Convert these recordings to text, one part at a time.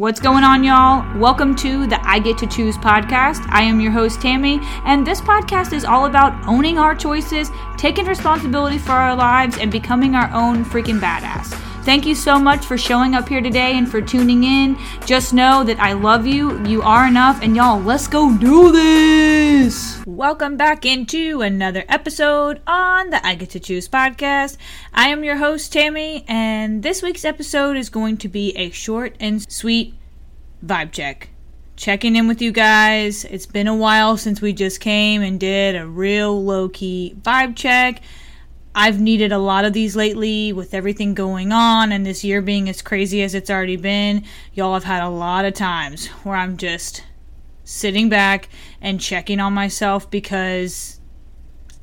What's going on, y'all? Welcome to the I Get to Choose podcast. I am your host, Tammy, and this podcast is all about owning our choices, taking responsibility for our lives, and becoming our own freaking badass. Thank you so much for showing up here today and for tuning in. Just know that I love you, you are enough, and y'all, let's go do this! Welcome back into another episode on the I Get to Choose podcast. I am your host, Tammy, and this week's episode is going to be a short and sweet vibe check. Checking in with you guys. It's been a while since we just came and did a real low key vibe check. I've needed a lot of these lately with everything going on and this year being as crazy as it's already been. Y'all have had a lot of times where I'm just sitting back and checking on myself because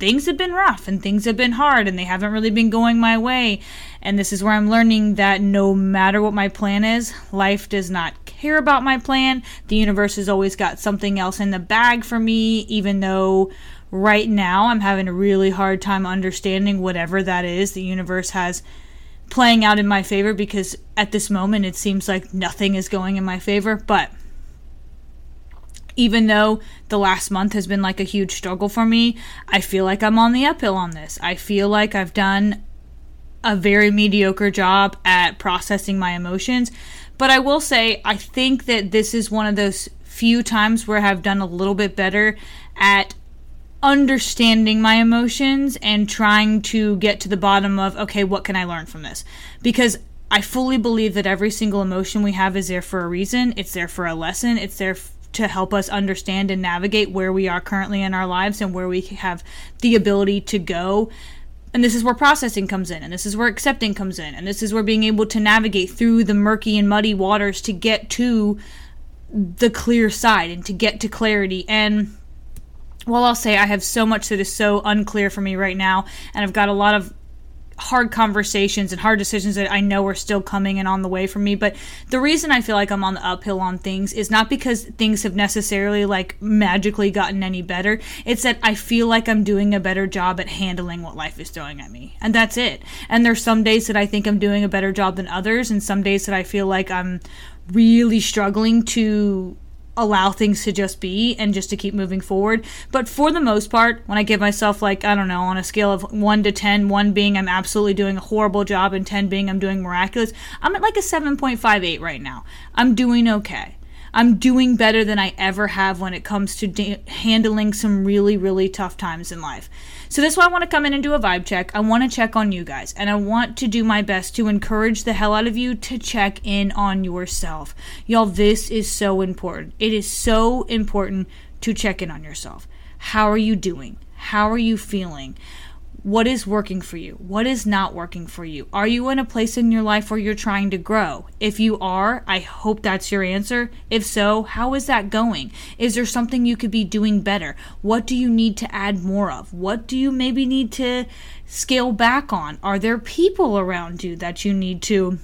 things have been rough and things have been hard and they haven't really been going my way. And this is where I'm learning that no matter what my plan is, life does not care about my plan. The universe has always got something else in the bag for me, even though right now I'm having a really hard time understanding whatever that is the universe has playing out in my favor because at this moment it seems like nothing is going in my favor. But even though the last month has been like a huge struggle for me, I feel like I'm on the uphill on this. I feel like I've done a very mediocre job at processing my emotions. But I will say, I think that this is one of those few times where I've done a little bit better at understanding my emotions and trying to get to the bottom of, okay, what can I learn from this? Because I fully believe that every single emotion we have is there for a reason, it's there for a lesson, it's there to help us understand and navigate where we are currently in our lives and where we have the ability to go. And this is where processing comes in, and this is where accepting comes in, and this is where being able to navigate through the murky and muddy waters to get to the clear side and to get to clarity. And while I'll say I have so much that is so unclear for me right now, and I've got a lot of hard conversations and hard decisions that I know are still coming and on the way for me. But the reason I feel like I'm on the uphill on things is not because things have necessarily like magically gotten any better. It's that I feel like I'm doing a better job at handling what life is throwing at me. And that's it. And there's some days that I think I'm doing a better job than others, and some days that I feel like I'm really struggling to allow things to just be and just to keep moving forward. But for the most part, when I give myself like, I don't know, on a scale of 1 to 10, 1 being I'm absolutely doing a horrible job and 10 being I'm doing miraculous, I'm at like a 7.58 right now. I'm doing okay. I'm doing better than I ever have when it comes to de- handling some really, really tough times in life. So that's why I want to come in and do a vibe check. I want to check on you guys, and I want to do my best to encourage the hell out of you to check in on yourself. Y'all, this is so important. It is so important to check in on yourself. How are you doing? How are you feeling? What is working for you? What is not working for you? Are you in a place in your life where you're trying to grow? If you are, I hope that's your answer. If so, how is that going? Is there something you could be doing better? What do you need to add more of? What do you maybe need to scale back on? Are there people around you that you need to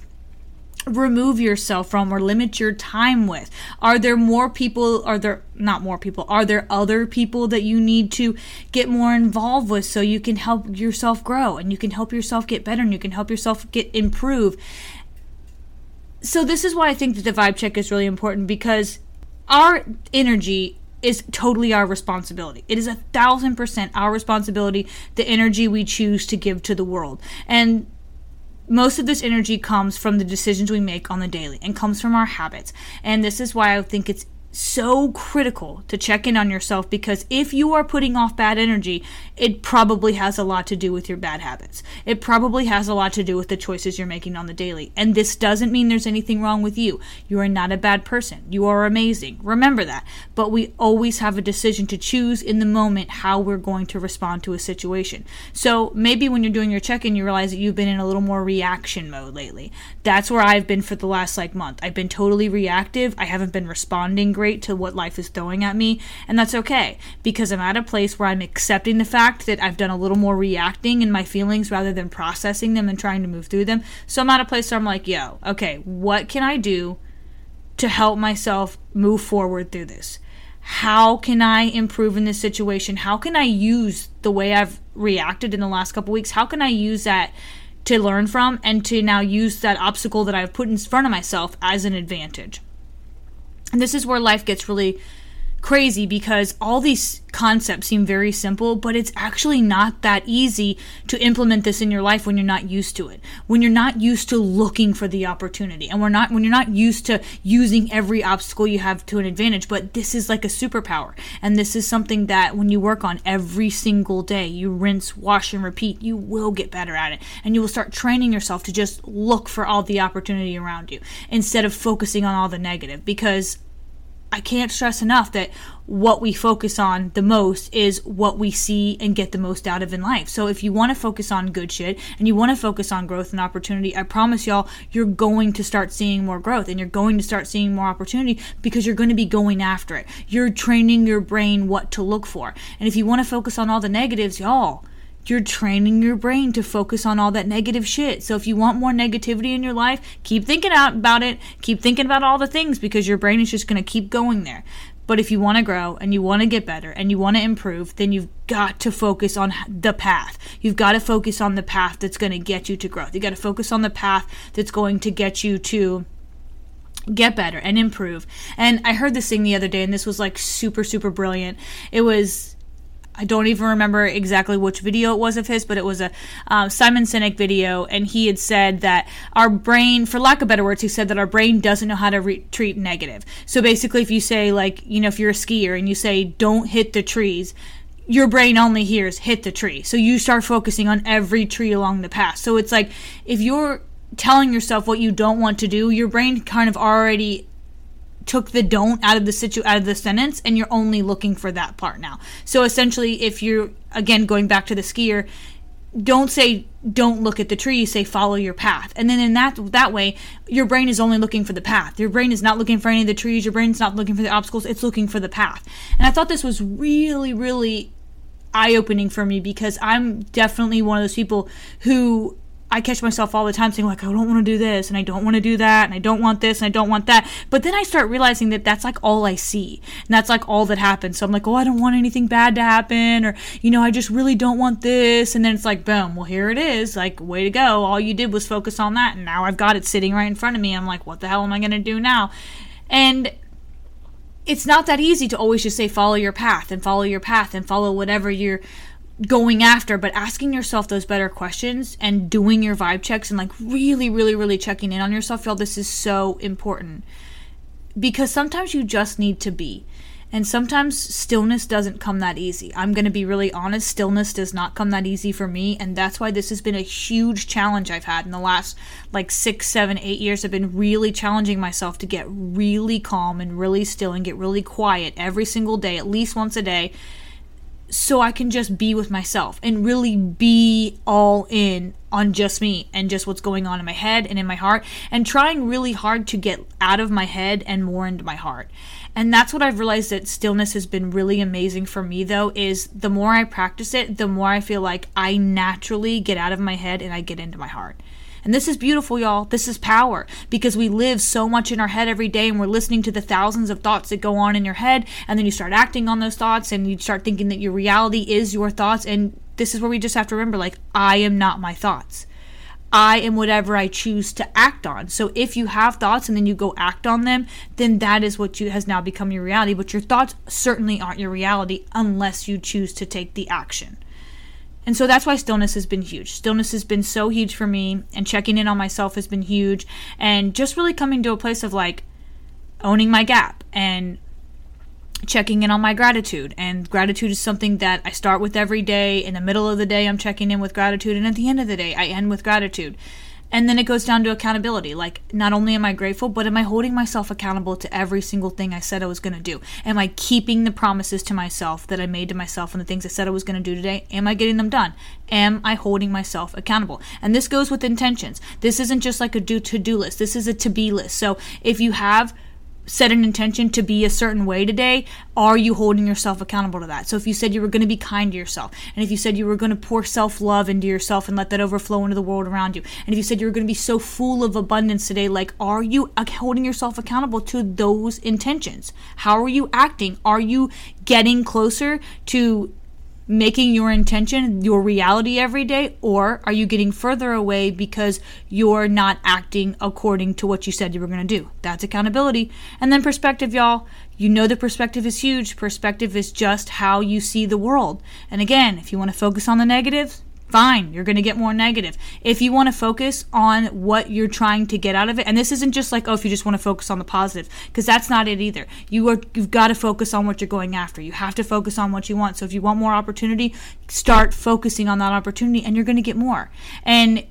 remove yourself from or limit your time with? Are there more people? Are there not more people? Are there other people that you need to get more involved with so you can help yourself grow and you can help yourself get better and you can help yourself get improve? So, this is why I think that the vibe check is really important because our energy is totally our responsibility. It is a thousand percent our responsibility, the energy we choose to give to the world. And most of this energy comes from the decisions we make on the daily and comes from our habits. And this is why I think it's so critical to check in on yourself because if you are putting off bad energy, it probably has a lot to do with your bad habits. It probably has a lot to do with the choices you're making on the daily. And this doesn't mean there's anything wrong with you. You are not a bad person. You are amazing. Remember that. But we always have a decision to choose in the moment how we're going to respond to a situation. So maybe when you're doing your check in, you realize that you've been in a little more reaction mode lately. That's where I've been for the last like month. I've been totally reactive. I haven't been responding great to what life is throwing at me, and that's okay because I'm at a place where I'm accepting the fact that I've done a little more reacting in my feelings rather than processing them and trying to move through them. So I'm at a place where I'm like, yo, okay, what can I do to help myself move forward through this? How can I improve in this situation? How can I use the way I've reacted in the last couple weeks? How can I use that to learn from and to now use that obstacle that I've put in front of myself as an advantage? And this is where life gets really crazy because all these concepts seem very simple, but it's actually not that easy to implement this in your life when you're not used to it. When you're not used to looking for the opportunity and we're not when you're not used to using every obstacle you have to an advantage, but this is like a superpower. And this is something that when you work on every single day, you rinse, wash and repeat, you will get better at it. And you will start training yourself to just look for all the opportunity around you instead of focusing on all the negative because I can't stress enough that what we focus on the most is what we see and get the most out of in life. So if you want to focus on good shit and you want to focus on growth and opportunity, I promise y'all, you're going to start seeing more growth and you're going to start seeing more opportunity because you're going to be going after it. You're training your brain what to look for. And if you want to focus on all the negatives, y'all, you're training your brain to focus on all that negative shit. So if you want more negativity in your life, keep thinking out about it. Keep thinking about all the things because your brain is just going to keep going there. But if you want to grow and you want to get better and you want to improve, then you've got to focus on the path. You've got to focus on the path that's going to get you to growth. You got to focus on the path that's going to get you to get better and improve. And I heard this thing the other day and this was like super super brilliant. It was I don't even remember exactly which video it was of his, but it was a uh, Simon Sinek video, and he had said that our brain, for lack of better words, he said that our brain doesn't know how to re- treat negative. So basically, if you say like, you know, if you're a skier and you say don't hit the trees, your brain only hears hit the tree. So you start focusing on every tree along the path. So it's like if you're telling yourself what you don't want to do, your brain kind of already took the don't out of the situ out of the sentence and you're only looking for that part now. So essentially if you're again going back to the skier, don't say don't look at the tree, you say follow your path. And then in that that way, your brain is only looking for the path. Your brain is not looking for any of the trees, your brain's not looking for the obstacles, it's looking for the path. And I thought this was really really eye-opening for me because I'm definitely one of those people who I catch myself all the time saying like I don't want to do this and I don't want to do that and I don't want this and I don't want that. But then I start realizing that that's like all I see and that's like all that happens. So I'm like, oh, I don't want anything bad to happen or you know, I just really don't want this. And then it's like, boom, well here it is. Like, way to go. All you did was focus on that and now I've got it sitting right in front of me. I'm like, what the hell am I gonna do now? And it's not that easy to always just say follow your path and follow your path and follow whatever you're going after, but asking yourself those better questions and doing your vibe checks and like really, really, really checking in on yourself, y'all, this is so important. Because sometimes you just need to be. And sometimes stillness doesn't come that easy. I'm going to be really honest, stillness does not come that easy for me. And that's why this has been a huge challenge I've had in the last like six, seven, eight years. I've been really challenging myself to get really calm and really still and get really quiet every single day, at least once a day so I can just be with myself and really be all in on just me and just what's going on in my head and in my heart and trying really hard to get out of my head and more into my heart. And that's what I've realized that stillness has been really amazing for me though is the more I practice it, the more I feel like I naturally get out of my head and I get into my heart. And this is beautiful, y'all. This is power because we live so much in our head every day and we're listening to the thousands of thoughts that go on in your head. And then you start acting on those thoughts and you start thinking that your reality is your thoughts. And this is where we just have to remember like, I am not my thoughts. I am whatever I choose to act on. So if you have thoughts and then you go act on them, then that is what you has now become your reality. But your thoughts certainly aren't your reality unless you choose to take the action. And so that's why stillness has been huge. Stillness has been so huge for me, and checking in on myself has been huge. And just really coming to a place of like owning my gap and checking in on my gratitude. And gratitude is something that I start with every day. In the middle of the day, I'm checking in with gratitude. And at the end of the day, I end with gratitude. And then it goes down to accountability. Like, not only am I grateful, but am I holding myself accountable to every single thing I said I was going to do? Am I keeping the promises to myself that I made to myself and the things I said I was going to do today? Am I getting them done? Am I holding myself accountable? And this goes with intentions. This isn't just like a do to do list, this is a to be list. So if you have set an intention to be a certain way today, are you holding yourself accountable to that? So if you said you were going to be kind to yourself, and if you said you were going to pour self love into yourself and let that overflow into the world around you, and if you said you were going to be so full of abundance today, like, are you holding yourself accountable to those intentions? How are you acting? Are you getting closer to making your intention your reality every day, or are you getting further away because you're not acting according to what you said you were going to do? That's accountability. And then perspective, y'all. You know the perspective is huge. Perspective is just how you see the world. And again, if you want to focus on the negatives, fine, you're going to get more negative. If you want to focus on what you're trying to get out of it, and this isn't just like, oh, if you just want to focus on the positive, because that's not it either. You are you've got to focus on what you're going after. You have to focus on what you want. So if you want more opportunity, start focusing on that opportunity and you're going to get more. And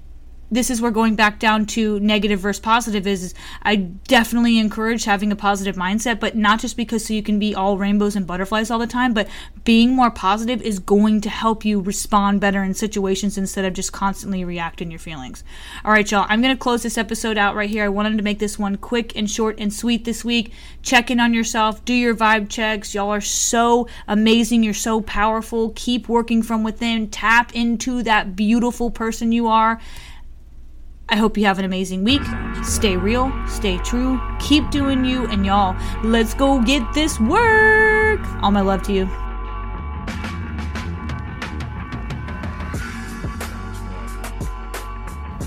this is where going back down to negative versus positive is, is, I definitely encourage having a positive mindset, but not just because so you can be all rainbows and butterflies all the time, but being more positive is going to help you respond better in situations instead of just constantly reacting your feelings. All right, y'all, I'm going to close this episode out right here. I wanted to make this one quick and short and sweet this week. Check in on yourself, do your vibe checks. Y'all are so amazing. You're so powerful. Keep working from within. Tap into that beautiful person you are I hope you have an amazing week. Stay real, stay true, keep doing you, and y'all, let's go get this work. All my love to you.